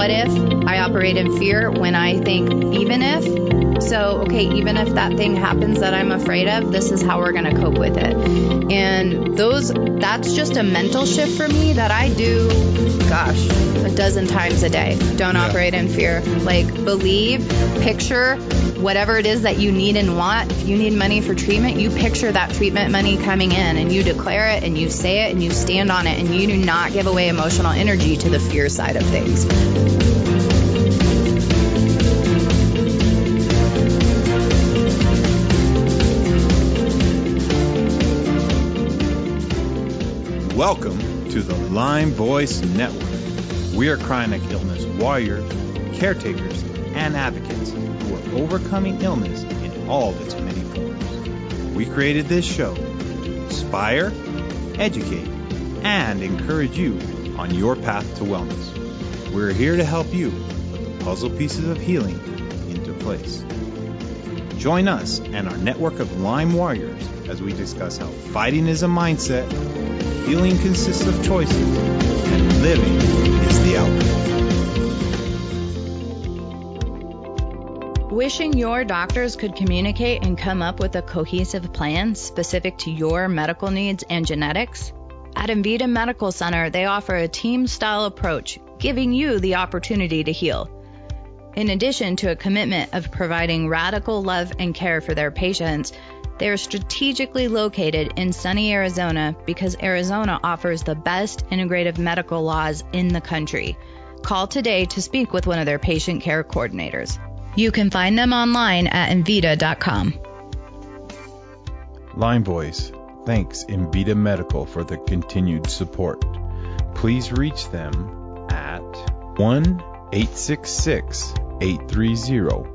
what if. I operate in fear when I think even if. So, okay, even if that thing happens that I'm afraid of, this is how we're going to cope with it. And those, that's just a mental shift for me that I do, gosh, a dozen times a day. Don't Yeah. operate in fear. Like, believe, picture whatever it is that you need and want. If you need money for treatment, you picture that treatment money coming in and you declare it and you say it and you stand on it and you do not give away emotional energy to the fear side of things. Welcome to the Lyme Voice Network. We are chronic illness warriors, caretakers, and advocates overcoming illness in all its many forms. We created this show to inspire, educate, and encourage you on your path to wellness. We're here to help you put the puzzle pieces of healing into place. Join us and our network of Lyme warriors as we discuss how fighting is a mindset Healing consists of choices, and living is the outcome. Wishing your doctors could communicate and come up with a cohesive plan specific to your medical needs and genetics? At Envita Medical Center, they offer a team style approach, giving you the opportunity to heal. In addition to a commitment of providing radical love and care for their patients, they are strategically located in sunny Arizona because Arizona offers the best integrative medical laws in the country. Call today to speak with one of their patient care coordinators. You can find them online at Envita.com. Lyme Voice thanks Envita Medical for the continued support. Please reach them at 1 866 830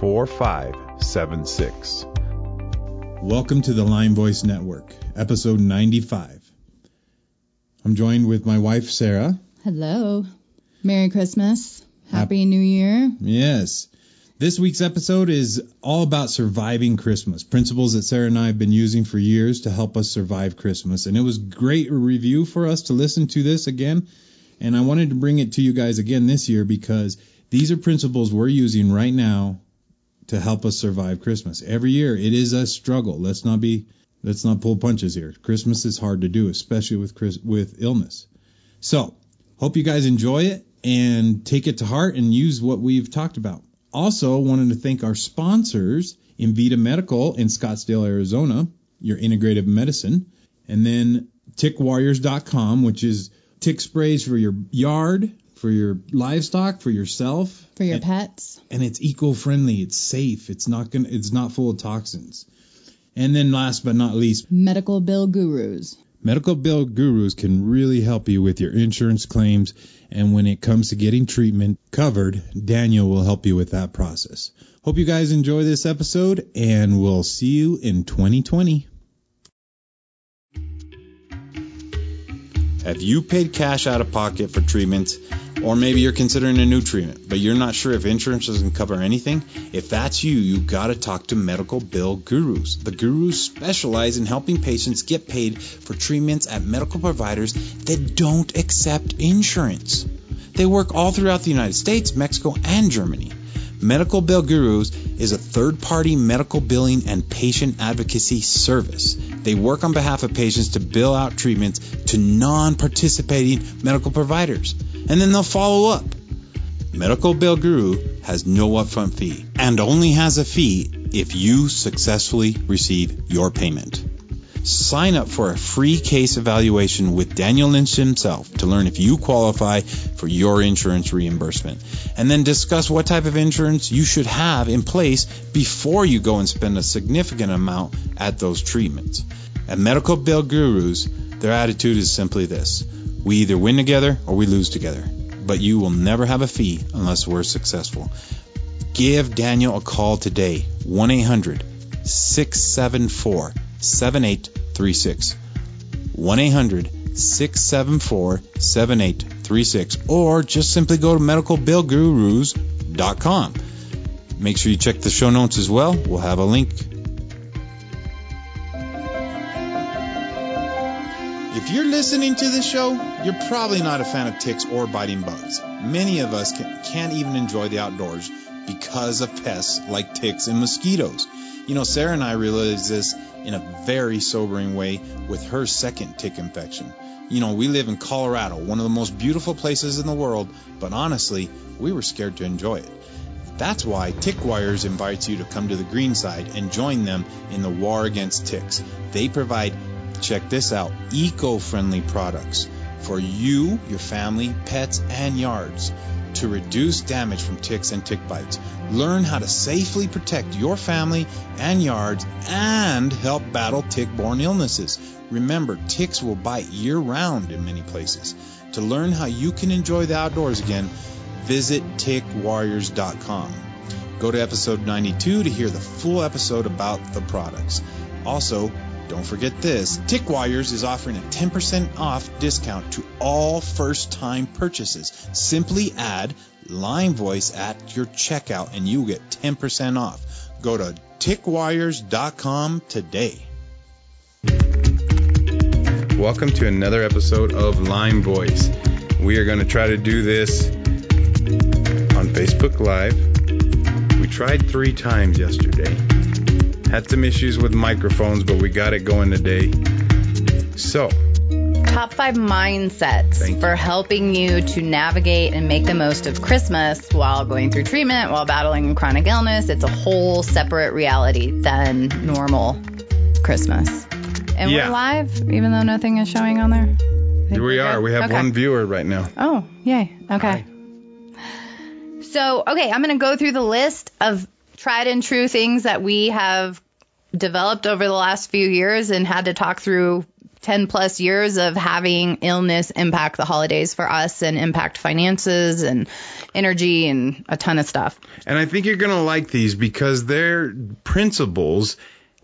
4576. Welcome to the Lyme Voice Network, episode 95. I'm joined with my wife, Sarah. Hello. Merry Christmas. Happy New Year. Yes. This week's episode is all about surviving Christmas, principles that Sarah and I have been using for years to help us survive Christmas. And it was great review for us to listen to this again. And I wanted to bring it to you guys again this year because these are principles we're using right now to help us survive Christmas. Every year it is a struggle. Let's not be let's not pull punches here. Christmas is hard to do, especially with Chris, with illness. So, hope you guys enjoy it and take it to heart and use what we've talked about. Also, wanted to thank our sponsors, Envita Medical in Scottsdale, Arizona, your integrative medicine, and then tickwarriors.com, which is tick sprays for your yard, for your livestock, for yourself, For your and, pets. and it's eco-friendly, it's safe, it's not gonna it's not full of toxins. And then last but not least, Medical Bill Gurus. Medical Bill Gurus can really help you with your insurance claims, and when it comes to getting treatment covered, Daniel will help you with that process. Hope you guys enjoy this episode, and we'll see you in 2020. Have you paid cash out of pocket for treatments? Or maybe you're considering a new treatment, but you're not sure if insurance doesn't cover anything? If that's you, you gotta talk to Medical Bill Gurus. The Gurus specialize in helping patients get paid for treatments at medical providers that don't accept insurance. They work all throughout the United States, Mexico, and Germany. Medical Bill Gurus is a third party medical billing and patient advocacy service. They work on behalf of patients to bill out treatments to non participating medical providers, and then they'll follow up. Medical Bill Guru has no upfront fee and only has a fee if you successfully receive your payment. Sign up for a free case evaluation with Daniel Lynch himself to learn if you qualify for your insurance reimbursement. And then discuss what type of insurance you should have in place before you go and spend a significant amount at those treatments. At Medical Bill Gurus, their attitude is simply this we either win together or we lose together. But you will never have a fee unless we're successful. Give Daniel a call today 1 800 674 7836. 1 800 674 7836. Or just simply go to medicalbillgurus.com. Make sure you check the show notes as well. We'll have a link. If you're listening to this show, you're probably not a fan of ticks or biting bugs. Many of us can, can't even enjoy the outdoors because of pests like ticks and mosquitoes. You know, Sarah and I realized this in a very sobering way with her second tick infection. You know, we live in Colorado, one of the most beautiful places in the world, but honestly, we were scared to enjoy it. That's why TickWarriors invites you to come to the green side and join them in the war against ticks. They provide, check this out, eco friendly products for you, your family, pets, and yards to reduce damage from ticks and tick bites. Learn how to safely protect your family and yards and help battle tick borne illnesses. Remember, ticks will bite year round in many places. To learn how you can enjoy the outdoors again, visit tickwarriors.com. Go to episode 92 to hear the full episode about the products. Also, don't forget this TickWarriors is offering a 10% off discount to all first time purchases. Simply add Lyme Voice at your checkout and you get 10% off. Go to tickwarriors.com today. Welcome to another episode of Lyme Voice. We are going to try to do this on Facebook Live. We tried three times yesterday. Had some issues with microphones, but we got it going today. So, Top five mindsets for helping you to navigate and make the most of Christmas while going through treatment, while battling chronic illness. It's a whole separate reality than normal Christmas. And Yeah. we're live, even though nothing is showing on there. Here we good? We have Okay. one viewer right now. Oh, yay. Okay. So, okay, I'm going to go through the list of tried and true things that we have developed over the last few years and had to talk through 10 plus years of having illness impact the holidays for us and impact finances and energy and a ton of stuff. And I think you're going to like these because they're principles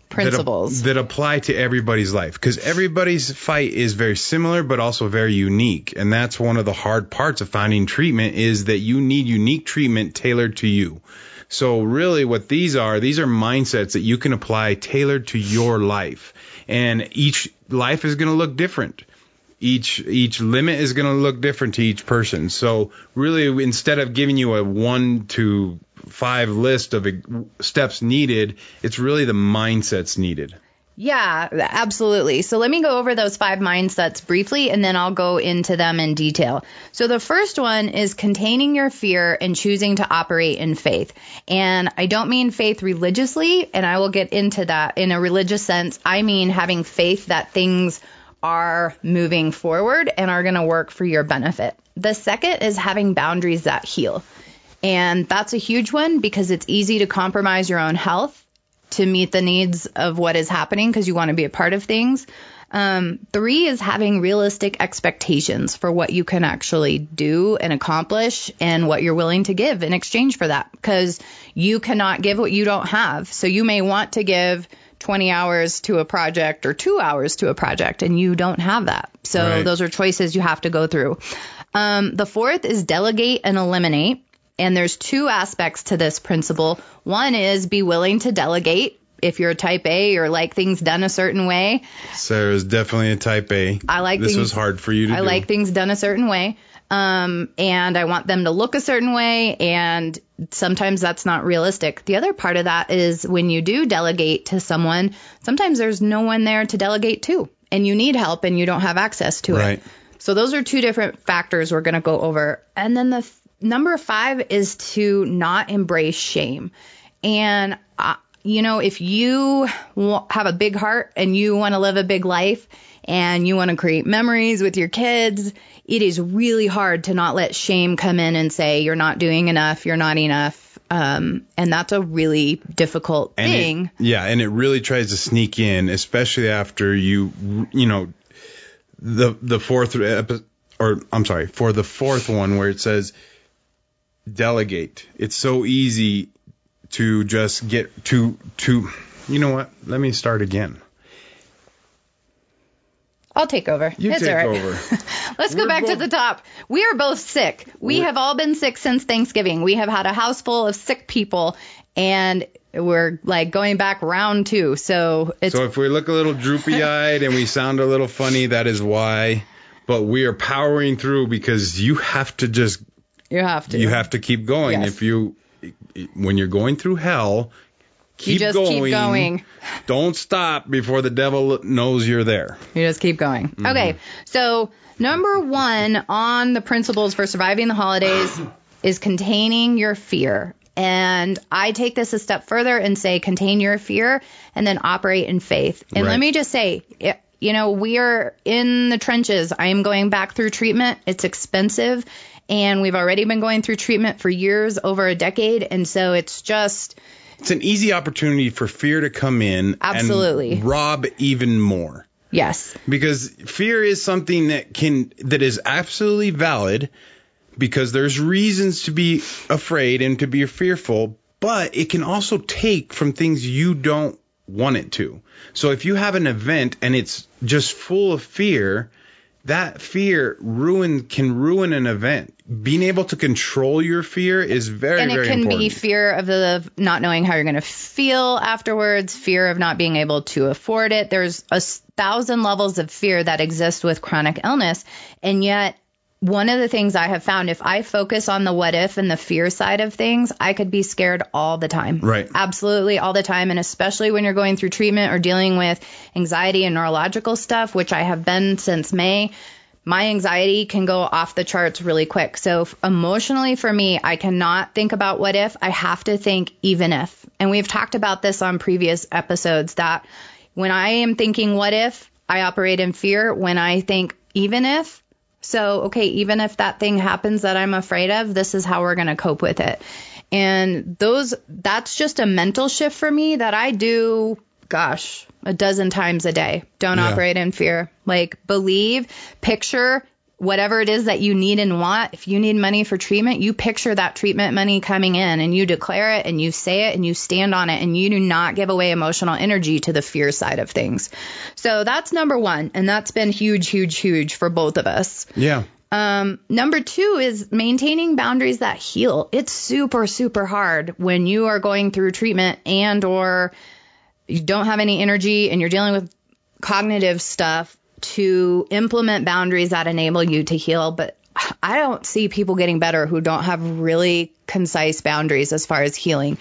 Principles. that, that apply to everybody's life because everybody's fight is very similar but also very unique and that's one of the hard parts of finding treatment is that you need unique treatment tailored to you so really what these are these are mindsets that you can apply tailored to your life and each life is going to look different each each limit is going to look different to each person. So really, instead of giving you a one to five list of steps needed, it's really the mindsets needed. Yeah, absolutely. So let me go over those five mindsets briefly and then I'll go into them in detail. So the first one is containing your fear and choosing to operate in faith. And I don't mean faith religiously, and I will get into that in a religious sense. I mean having faith that things are moving forward and are going to work for your benefit. The second is having boundaries that heal. And that's a huge one because it's easy to compromise your own health to meet the needs of what is happening because you want to be a part of things. Um, three is having realistic expectations for what you can actually do and accomplish and what you're willing to give in exchange for that because you cannot give what you don't have. So you may want to give 20 hours to a project or two hours to a project and you don't have that. So Right. those are choices you have to go through. Um, the fourth is delegate and eliminate. And there's two aspects to this principle. One is be willing to delegate if you're a type A or like things done a certain way. Sarah's definitely a type A. I like this things- was hard for you to I do. like things done a certain way. Um, and I want them to look a certain way. And sometimes that's not realistic. The other part of that is when you do delegate to someone, sometimes there's no one there to delegate to, and you need help and you don't have access to Right. it. So those are two different factors we're going to go over. And then the th- number five is to not embrace shame. And, uh, you know, if you have a big heart and you want to live a big life and you want to create memories with your kids, it is really hard to not let shame come in and say, you're not doing enough, you're not enough. Um, and that's a really difficult And it- thing. yeah, and it really tries to sneak in, especially after you, you know, the the fourth or I'm sorry, for the fourth one where it says delegate. It's so easy to just get to to. You know what? Let me start again. I'll take over. You it's take right. over. Let's go We're back to the top. We are both sick. We have all been sick since Thanksgiving. We have had a house full of sick people, and we're like going back round two. So it's So if we look a little droopy eyed and we sound a little funny, that is why. But we are powering through because you have to just You have to. you have to keep going. Yes. If you when you're going through hell, keep you just going. keep going. Don't stop before the devil knows you're there. You just keep going. Mm-hmm. Okay. So, number one on the principles for surviving the holidays is containing your fear. And I take this a step further and say contain your fear and then operate in faith. And let me just say, you know, we are in the trenches. I am going back through treatment. It's expensive. And we've already been going through treatment for years, over a decade. And so it's just, It's an easy opportunity for fear to come in Absolutely. and rob even more. yes. because fear is something that can that is absolutely valid because there's reasons to be afraid and to be fearful but it can also take from things you don't want it to. So if you have an event and it's just full of fear that fear ruin can ruin an event. Being able to control your fear is very and it very can important. be fear of the not knowing how you're going to feel afterwards fear of not being able to afford it. There's a thousand levels of fear that exist with chronic illness and yet one of the things I have found if I focus on the what if and the fear side of things, I could be scared all the time. Right. Absolutely all the time. And especially when you're going through treatment or dealing with anxiety and neurological stuff, which I have been since May, my anxiety can go off the charts really quick. So emotionally for me, I cannot think about what if. I have to think even if. And we've talked about this on previous episodes that when I am thinking what if, I operate in fear. When I think even if, so okay, even if that thing happens that I'm afraid of, this is how we're going to cope with it. And those that's just a mental shift for me that I do gosh, a dozen times a day. Don't Yeah. operate in fear. Like believe, picture whatever it is that you need and want. If you need money for treatment, you picture that treatment money coming in and you declare it and you say it and you stand on it and you do not give away emotional energy to the fear side of things. So that's number 1 and that's been huge huge huge for both of us. yeah Um, number two is maintaining boundaries that heal. It's super, super hard when you are going through treatment and or you don't have any energy and you're dealing with cognitive stuff to implement boundaries that enable you to heal. But I don't see people getting better who don't have really concise boundaries as far as healing.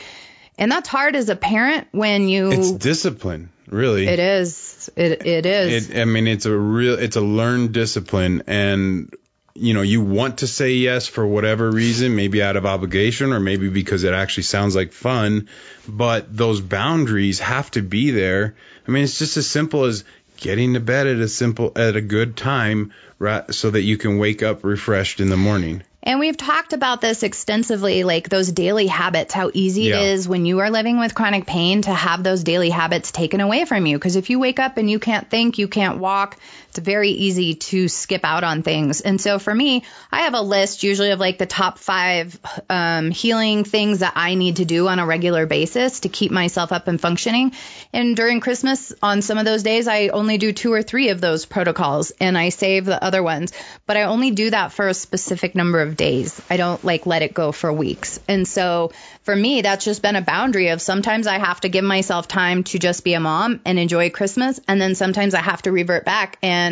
And that's hard as a parent when you it's discipline really it is it it is It, I mean, it's a real, it's a learned discipline, and you know, you want to say yes for whatever reason, maybe out of obligation, or maybe because it actually sounds like fun, but those boundaries have to be there. I mean, it's just as simple as getting to bed at a simple, at a good time, right, so that you can wake up refreshed in the morning. And we've talked about this extensively, like those daily habits, how easy Yeah. it is when you are living with chronic pain to have those daily habits taken away from you. Because if you wake up and you can't think, you can't walk, it's very easy to skip out on things. And so for me, I have a list usually of like the top five um, healing things that I need to do on a regular basis to keep myself up and functioning. And during Christmas, on some of those days, I only do two or three of those protocols and I save the other ones. But I only do that for a specific number of days. I don't like let it go for weeks. And so for me, that's just been a boundary of sometimes I have to give myself time to just be a mom and enjoy Christmas. And then sometimes I have to revert back. And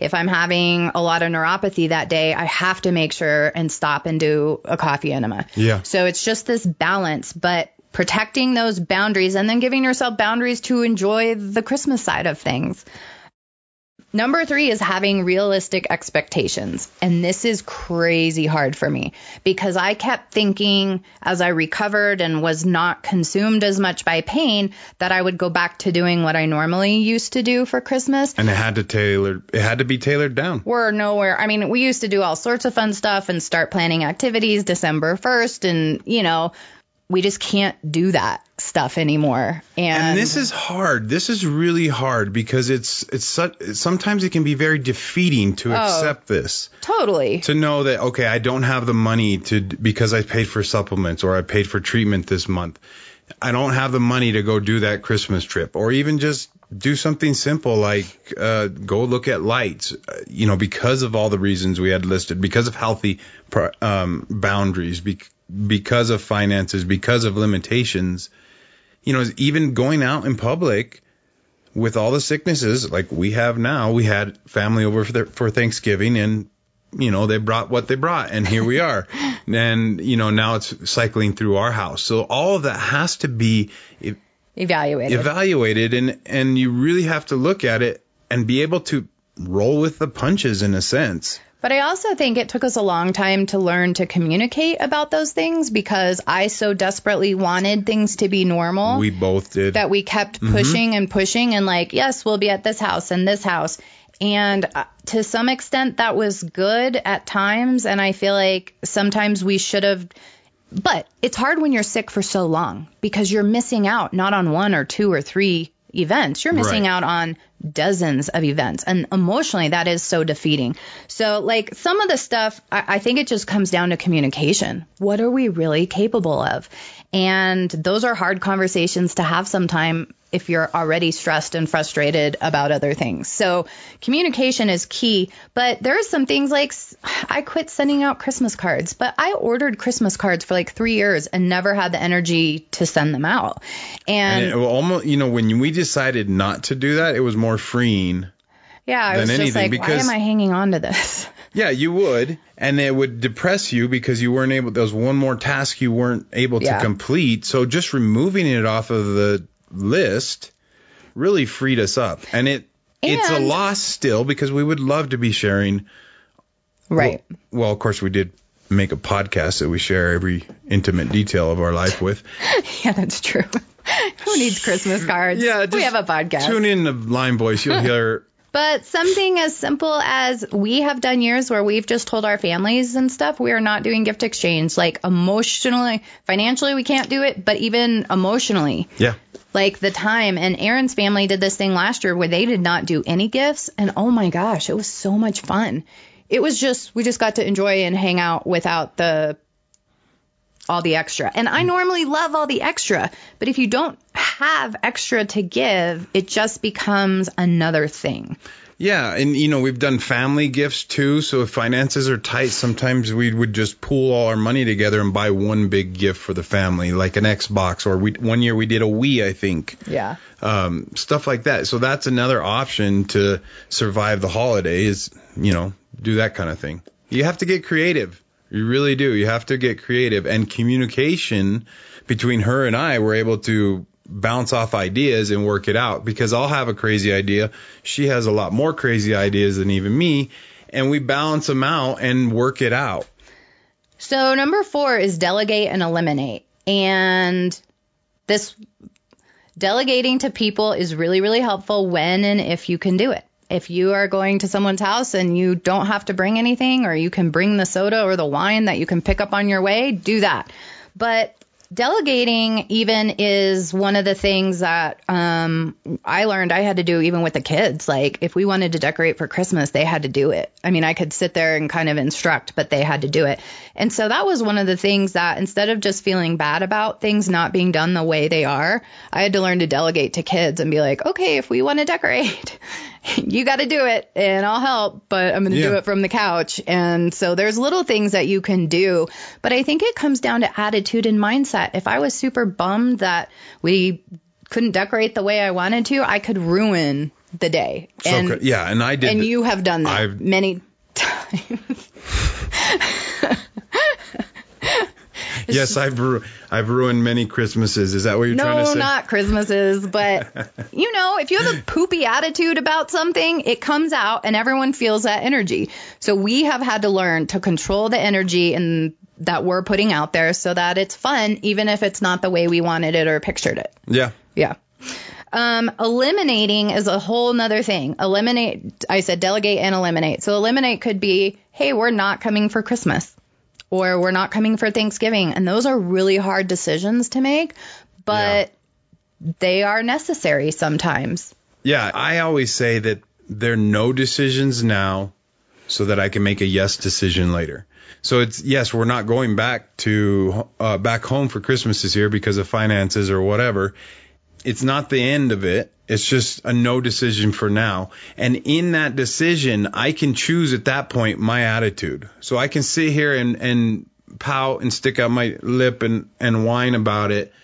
if I'm having a lot of neuropathy that day, I have to make sure and stop and do a coffee enema. Yeah. So it's just this balance, but protecting those boundaries and then giving yourself boundaries to enjoy the Christmas side of things. Number three is having realistic expectations. And this is crazy hard for me because I kept thinking as I recovered and was not consumed as much by pain that I would go back to doing what I normally used to do for Christmas. And it had to tailor, it had to be tailored down. We're nowhere. I mean, we used to do all sorts of fun stuff and start planning activities December 1st. And, you know, we just can't do that stuff anymore. And, And this is hard. This is really hard because it's it's such, sometimes it can be very defeating to Oh. accept this. totally. To know that okay, I don't have the money to because I paid for supplements or I paid for treatment this month. I don't have the money to go do that Christmas trip or even just do something simple like uh, go look at lights. Uh, you know, because of all the reasons we had listed, because of healthy um, boundaries, because of finances, because of limitations you know, even going out in public with all the sicknesses like we have now, we had family over for, the, for Thanksgiving and you know, they brought what they brought and here we are. and, you know, now it's cycling through our house. So all of that has to be Evaluated. evaluated and, and you really have to look at it and be able to roll with the punches in a sense. But I also think it took us a long time to learn to communicate about those things because I so desperately wanted things to be normal We both did. that we kept pushing and pushing and like, yes, we'll be at this house and this house. And uh, to some extent, that was good at times. And I feel like sometimes we should have. But it's hard when you're sick for so long because you're missing out not on one or two or three events. You're missing Right. out on dozens of events. And emotionally, that is so defeating. So, like, some of the stuff, I, I think it just comes down to communication. What are we really capable of? And those are hard conversations to have sometime if you're already stressed and frustrated about other things. So, communication is key. But there are some things like I quit sending out Christmas cards, but I ordered Christmas cards for like three years and never had the energy to send them out. and And, almost, you know, when we decided not to do that, it was more freeing. yeah, I than was just anything, like, because- why am I hanging on to this? Yeah, you would, and it would depress you because you weren't able. There was one more task you weren't able Yeah. to complete. So just removing it off of the list really freed us up, and it it's a loss still because we would love to be sharing. Right. Well, of course, we did make a podcast that we share every intimate detail of our life with. Yeah, that's true. Who needs Christmas cards? Yeah, we have a podcast. Tune in to Lyme Voice. You'll hear. But something as simple as we have done years where we've just told our families and stuff we are not doing gift exchange. Like emotionally, financially, we can't do it, but even emotionally, Yeah. like the time. And Aaron's family did this thing last year where they did not do any gifts. And oh my gosh, it was so much fun. It was just, we just got to enjoy and hang out without the all the extra. And I mm-hmm. normally love all the extra, but if you don't have extra to give, it just becomes another thing. Yeah, and you know we've done family gifts too. So if finances are tight, sometimes we would just pool all our money together and buy one big gift for the family, like an Xbox, or we one year we did a Wii, I think, Yeah. um, stuff like that. So that's another option to survive the holidays. You know, do that kind of thing. You have to get creative. You really do. You have to get creative, and communication between her and I were able to bounce off ideas and work it out because I'll have a crazy idea. She has a lot more crazy ideas than even me. And we balance them out and work it out. So number four is delegate and eliminate. And this delegating to people is really, really helpful when and if you can do it. If you are going to someone's house and you don't have to bring anything, or you can bring the soda or the wine that you can pick up on your way, do that. But delegating even is one of the things that um, I learned I had to do even with the kids. Like if we wanted to decorate for Christmas, they had to do it. I mean, I could sit there and kind of instruct, but they had to do it. And so that was one of the things that instead of just feeling bad about things not being done the way they are, I had to learn to delegate to kids and be like, okay, if we want to decorate, you got to do it and I'll help, but I'm going to do it from the couch. And so there's little things that you can do, but I think it comes down to attitude and mindset. If I was super bummed that we couldn't decorate the way I wanted to, I could ruin the day. So and yeah, and I did. and you have done that I've- many times. Yes, I've ru- I've ruined many Christmases. Is that what you're trying to say? No, not Christmases, but you know, if you have a poopy attitude about something, it comes out and everyone feels that energy. So we have had to learn to control the energy and that we're putting out there so that it's fun, even if it's not the way we wanted it or pictured it. Yeah. Yeah. Um, eliminating is a whole nother thing. Eliminate, I said delegate and eliminate. So eliminate could be, hey, we're not coming for Christmas or we're not coming for Thanksgiving. And those are really hard decisions to make, but they are necessary sometimes. Yeah, I always say that there are no decisions now so that I can make a yes decision later. So it's yes, we're not going back to uh, back home for Christmas this year because of finances or whatever. It's not the end of it. It's just a no decision for now. And in that decision, I can choose at that point my attitude. So I can sit here and, and pout and stick out my lip and, and whine about it,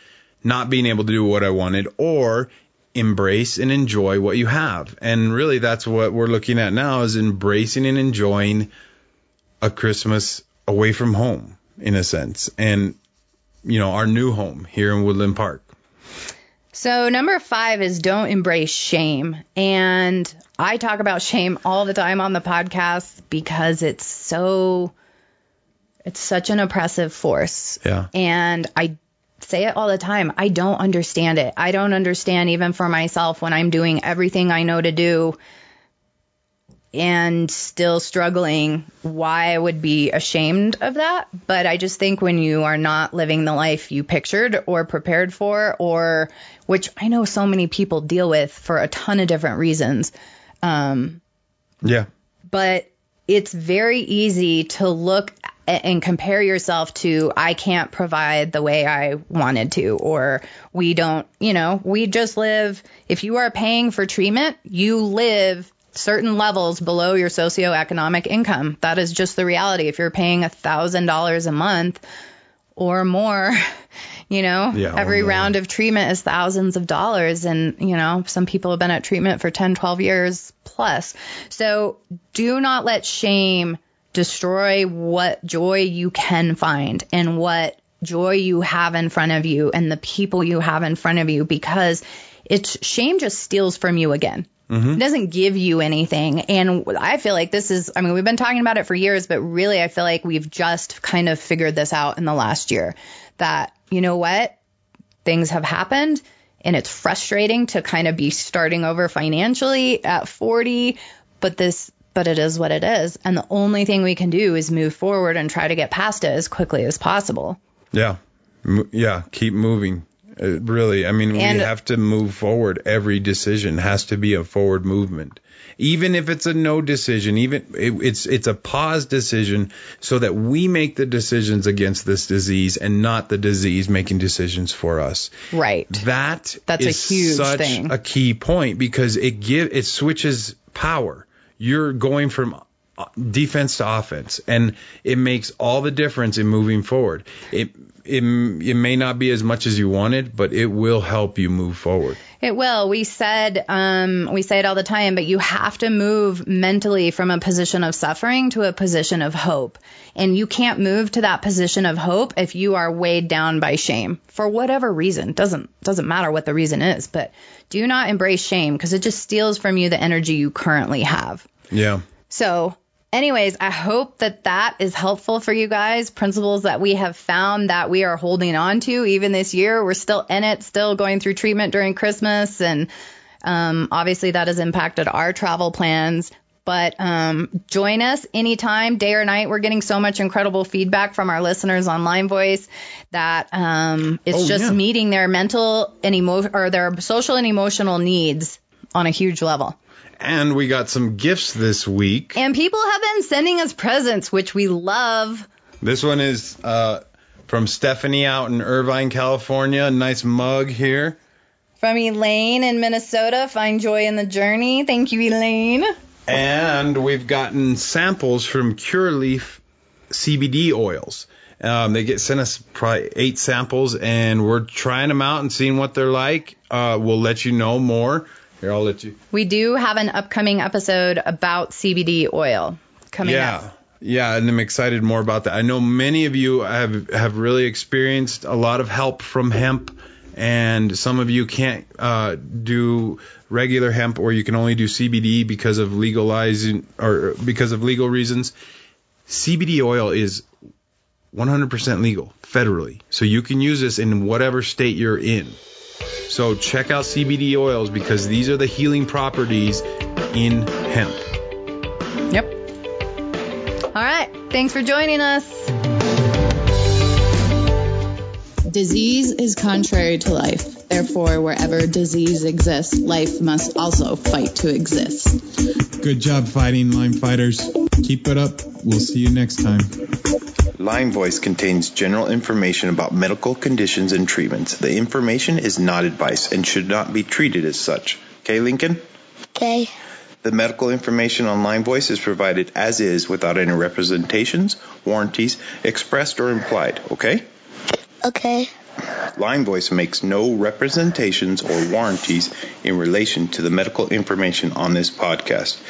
not being able to do what I wanted, or embrace and enjoy what you have. And really that's what we're looking at now is embracing and enjoying a Christmas away from home in a sense and you know our new home here in Woodland Park. So, number five is don't embrace shame. And I talk about shame all the time on the podcast because it's so, it's such an oppressive force. Yeah. And I say it all the time. I don't understand it. I don't understand even for myself when I'm doing everything I know to do and still struggling why I would be ashamed of that. But I just think when you are not living the life you pictured or prepared for, or which I know so many people deal with for a ton of different reasons. Um, Yeah. but it's very easy to look and compare yourself to I can't provide the way I wanted to or we don't, you know, we just live if you are paying for treatment, you live certain levels below your socioeconomic income. That is just the reality. If you're paying a $1000 a month or more, you know, Yeah, every round of treatment is thousands of dollars and, you know, some people have been at treatment for 10, 12 years plus. So do not let shame destroy what joy you can find and what joy you have in front of you and the people you have in front of you because it's shame just steals from you again. It doesn't give you anything. And I feel like this is, I mean, we've been talking about it for years, but really I feel like we've just kind of figured this out in the last year that, you know what? Things have happened and it's frustrating to kind of be starting over financially at 40, but this, but it is what it is. And the only thing we can do is move forward and try to get past it as quickly as possible. Yeah. M- yeah, keep moving. Uh, really, I mean, And- we have to move forward. Every decision has to be a forward movement. Even if it's a no decision, even it, it's it's a pause decision so that we make the decisions against this disease and not the disease making decisions for us. Right. That That's a huge such thing. a key point because it give it switches power. You're going from uh, defense to offense, and it makes all the difference in moving forward. It it it may not be as much as you wanted, but it will help you move forward. It will. We said, um, we say it all the time, but you have to move mentally from a position of suffering to a position of hope. And you can't move to that position of hope if you are weighed down by shame for whatever reason. Doesn't, doesn't matter what the reason is, but do not embrace shame because it just steals from you the energy you currently have. Yeah. So, anyways, I hope that that is helpful for you guys. Principles that we have found that we are holding on to even this year. We're still in it, still going through treatment during Christmas, and um, obviously that has impacted our travel plans. But um, join us anytime, day or night. We're getting so much incredible feedback from our listeners on Lyme Voice that um, it's Oh, just yeah. meeting their mental and emo- or their social and emotional needs on a huge level. And we got some gifts this week. And people have been sending us presents, which we love. This one is uh, from Stephanie out in Irvine, California. Nice mug here. From Elaine in Minnesota, find joy in the journey. Thank you, Elaine. And we've gotten samples from Curaleaf CBD oils. Um, they get sent us probably eight samples, and we're trying them out and seeing what they're like. Uh, we'll let you know more. Here, I'll let you. We do have an upcoming episode about CBD oil coming yeah. up. Yeah, and I'm excited more about that. I know many of you have have really experienced a lot of help from hemp, and some of you can't uh, do regular hemp, or you can only do CBD because of legalizing or because of legal reasons. CBD oil is 100% legal federally, so you can use this in whatever state you're in. So check out CBD oils because these are the healing properties in hemp. Yep. All right. Thanks for joining us. Disease is contrary to life. Therefore, wherever disease exists, life must also fight to exist. Good job fighting, Lyme fighters. Keep it up. We'll see you next time. Lyme Voice contains general information about medical conditions and treatments. The information is not advice and should not be treated as such. Okay, Lincoln? Okay. The medical information on Lyme Voice is provided as is without any representations, warranties, expressed or implied. Okay? Okay. Lyme Voice makes no representations or warranties in relation to the medical information on this podcast.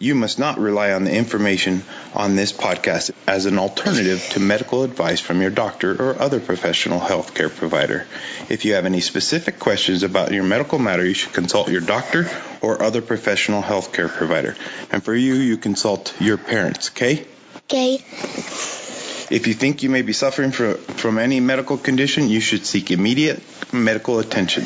You must not rely on the information on this podcast as an alternative to medical advice from your doctor or other professional healthcare provider. If you have any specific questions about your medical matter, you should consult your doctor or other professional healthcare provider. And for you, you consult your parents, okay? Okay. If you think you may be suffering from, from any medical condition, you should seek immediate medical attention.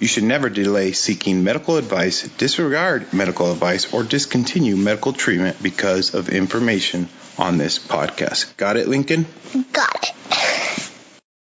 You should never delay seeking medical advice, disregard medical advice, or discontinue medical treatment because of information on this podcast. Got it, Lincoln? Got it.